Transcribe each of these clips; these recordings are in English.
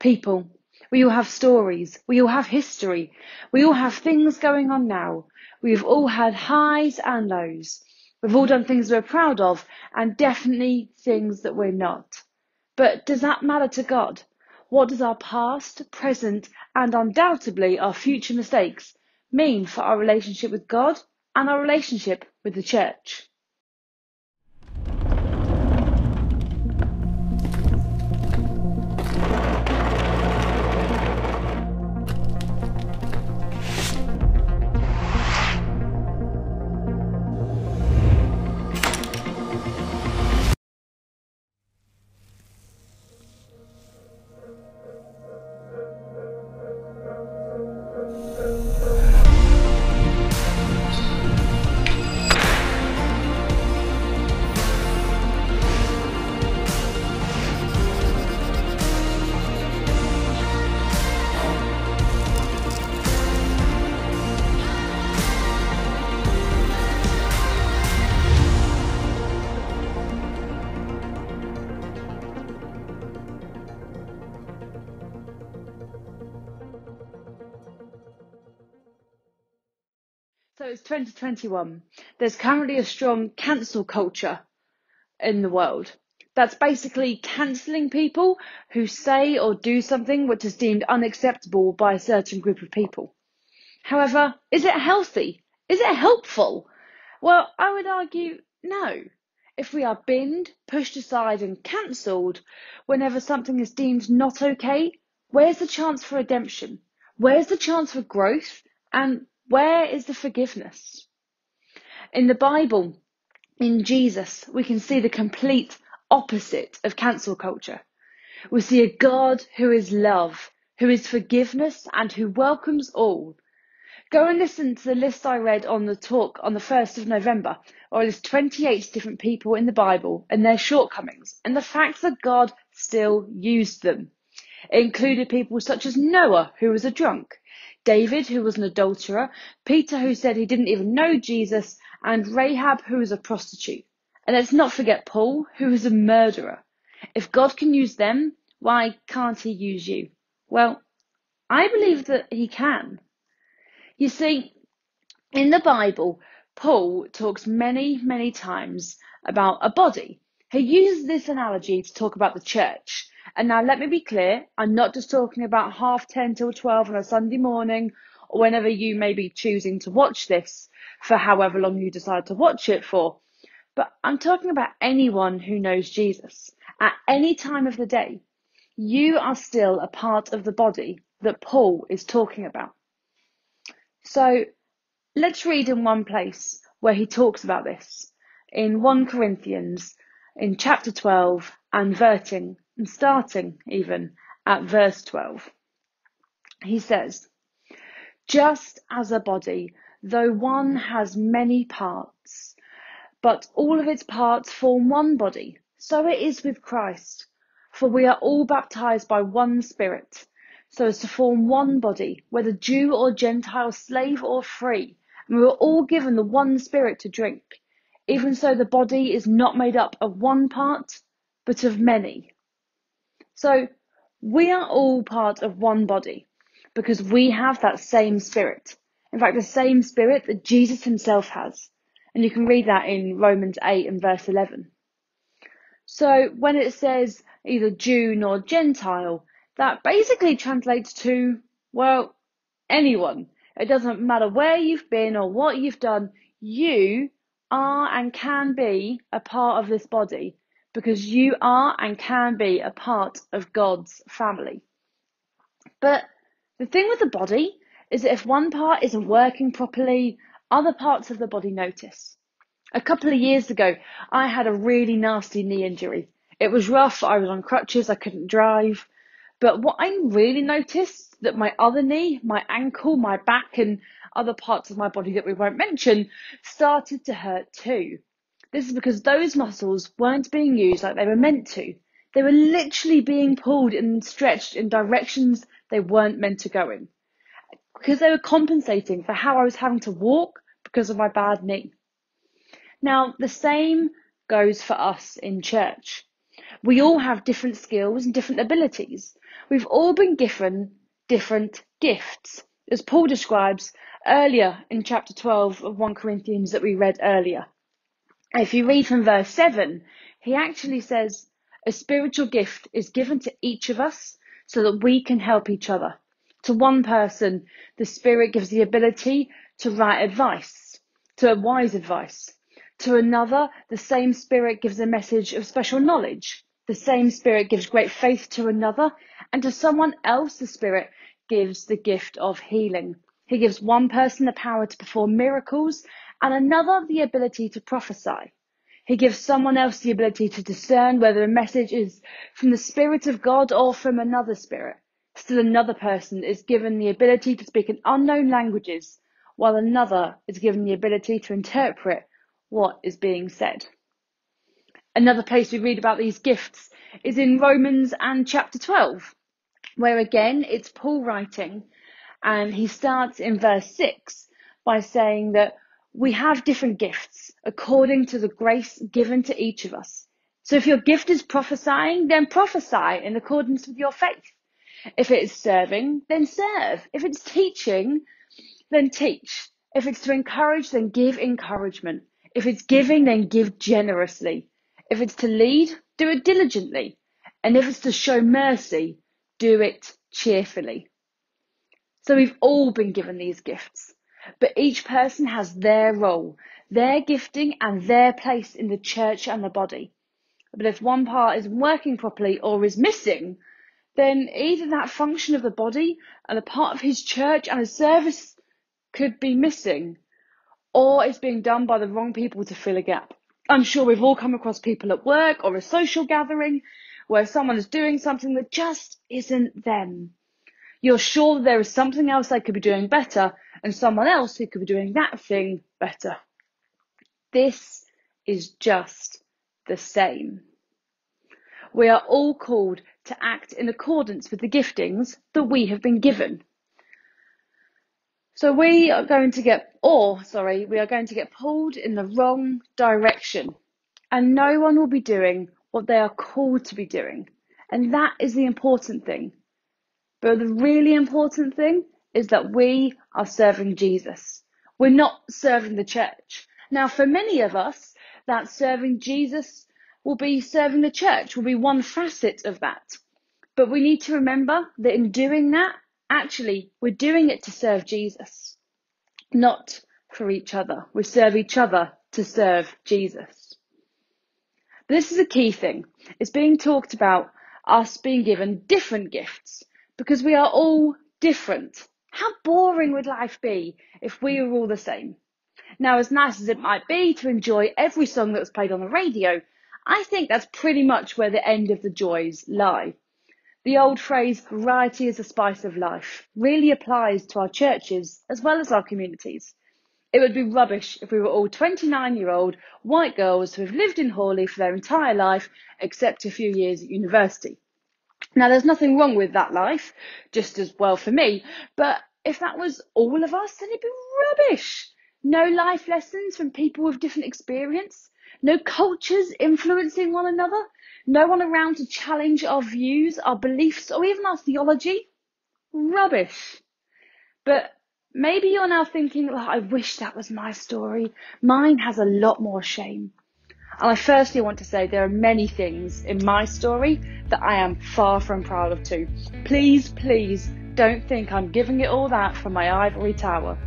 people. We all have stories. We all have history. We all have things going on now. We've all had highs and lows. We've all done things we're proud of and definitely things that we're not. But does that matter to God? What does our past, present, and undoubtedly our future mistakes mean for our relationship with God and our relationship with the church? 2021. There's currently a strong cancel culture in the world. That's basically cancelling people who say or do something which is deemed unacceptable by a certain group of people. However, is it healthy? Is it helpful? Well, I would argue no. If we are binned, pushed aside, and cancelled whenever something is deemed not okay, where's the chance for redemption? Where's the chance for growth? And where is the forgiveness? In the Bible, in Jesus, we can see the complete opposite of cancel culture. We see a God who is love, who is forgiveness, and who welcomes all. Go and listen to the list I read on the talk on the 1st of November, or list 28 different people in the Bible and their shortcomings, and the fact that God still used them. It included people such as Noah, who was a drunk, David, who was an adulterer, Peter, who said he didn't even know Jesus, and Rahab, who was a prostitute. And let's not forget Paul, who was a murderer. If God can use them, why can't he use you? Well, I believe that he can. You see, in the Bible, Paul talks many, many times about a body. He uses this analogy to talk about the church. And now let me be clear, I'm not just talking about half 10 till 12 on a Sunday morning or whenever you may be choosing to watch this for however long you decide to watch it for. But I'm talking about anyone who knows Jesus at any time of the day. You are still a part of the body that Paul is talking about. So let's read in one place where he talks about this in 1 Corinthians in chapter 12 and verting starting even at verse 12. He says, Just as a body, though one has many parts, but all of its parts form one body, so it is with Christ. For we are all baptized by one Spirit, so as to form one body, whether Jew or Gentile, slave or free, and we were all given the one Spirit to drink. Even so, the body is not made up of one part, but of many. So we are all part of one body because we have that same spirit. In fact, the same spirit that Jesus himself has. And you can read that in Romans 8 and verse 11. So when it says either Jew nor Gentile, that basically translates to, well, anyone. It doesn't matter where you've been or what you've done, you are and can be a part of this body because you are and can be a part of God's family. But the thing with the body is that if one part isn't working properly, other parts of the body notice. A couple of years ago, I had a really nasty knee injury. It was rough, I was on crutches, I couldn't drive. But what I really noticed that my other knee, my ankle, my back, and other parts of my body that we won't mention started to hurt too. This is because those muscles weren't being used like they were meant to. They were literally being pulled and stretched in directions they weren't meant to go in. Because they were compensating for how I was having to walk because of my bad knee. Now, the same goes for us in church. We all have different skills and different abilities. We've all been given different gifts, as Paul describes earlier in chapter 12 of 1 Corinthians that we read earlier. If you read from verse 7, he actually says, A spiritual gift is given to each of us so that we can help each other. To one person, the Spirit gives the ability to write advice, to wise advice. To another, the same Spirit gives a message of special knowledge. The same Spirit gives great faith to another, and to someone else, the Spirit gives the gift of healing. He gives one person the power to perform miracles and another the ability to prophesy. He gives someone else the ability to discern whether a message is from the Spirit of God or from another spirit. Still another person is given the ability to speak in unknown languages, while another is given the ability to interpret what is being said. Another place we read about these gifts is in Romans and chapter 12, where again it's Paul writing, and he starts in verse 6 by saying that we have different gifts according to the grace given to each of us. So if your gift is prophesying, then prophesy in accordance with your faith. If it is serving, then serve. If it's teaching, then teach. If it's to encourage, then give encouragement. If it's giving, then give generously. If it's to lead, do it diligently. And if it's to show mercy, do it cheerfully. So we've all been given these gifts. But each person has their role, their gifting, and their place in the church and the body. But if one part isn't working properly or is missing, then either that function of the body and a part of his church and his service could be missing, or it's being done by the wrong people to fill a gap. I'm sure we've all come across people at work or a social gathering where someone is doing something that just isn't them. You're sure there is something else they could be doing better and someone else who could be doing that thing better. This is just the same. We are all called to act in accordance with the giftings that we have been given. So we are going to get, or sorry, we are going to get pulled in the wrong direction and no one will be doing what they are called to be doing. And that is the important thing. But the really important thing is that we are serving Jesus. We're not serving the church. Now, for many of us, that serving Jesus will be serving the church, will be one facet of that. But we need to remember that in doing that, actually, we're doing it to serve Jesus, not for each other. We serve each other to serve Jesus. This is a key thing. It's being talked about us being given different gifts because we are all different. How boring would life be if we were all the same? Now, as nice as it might be to enjoy every song that was played on the radio, I think that's pretty much where the end of the joys lie. The old phrase, variety is the spice of life, really applies to our churches as well as our communities. It would be rubbish if we were all 29 year old white girls who have lived in Hawley for their entire life except a few years at university. Now, there's nothing wrong with that life, just as well for me, but if that was all of us, then it'd be rubbish. No life lessons from people with different experience, no cultures influencing one another, no one around to challenge our views, our beliefs, or even our theology. Rubbish. But maybe you're now thinking, oh, I wish that was my story. Mine has a lot more shame. And I firstly want to say there are many things in my story that I am far from proud of too. Please, please don't think I'm giving it all that from my ivory tower.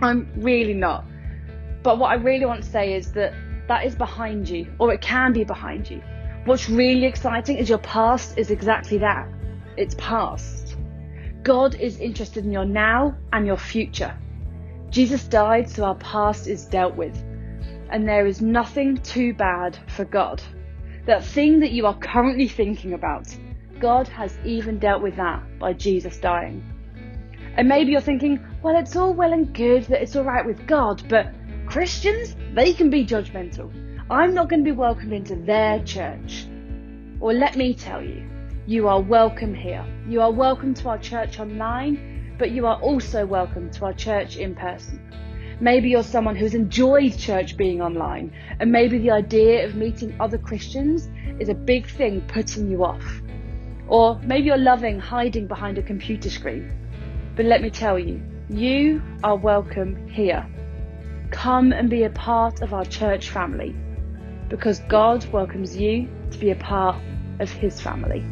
I'm really not. But what I really want to say is that that is behind you, or it can be behind you. What's really exciting is your past is exactly that. It's past. God is interested in your now and your future. Jesus died so our past is dealt with and there is nothing too bad for God. That thing that you are currently thinking about, God has even dealt with that by Jesus dying. And maybe you're thinking, well, it's all well and good that it's all right with God, but Christians, they can be judgmental. I'm not going to be welcomed into their church. Well, let me tell you, you are welcome here. You are welcome to our church online, but you are also welcome to our church in person. Maybe you're someone who's enjoyed church being online, and maybe the idea of meeting other Christians is a big thing putting you off. Or maybe you're loving hiding behind a computer screen. But let me tell you, you are welcome here. Come and be a part of our church family because God welcomes you to be a part of His family.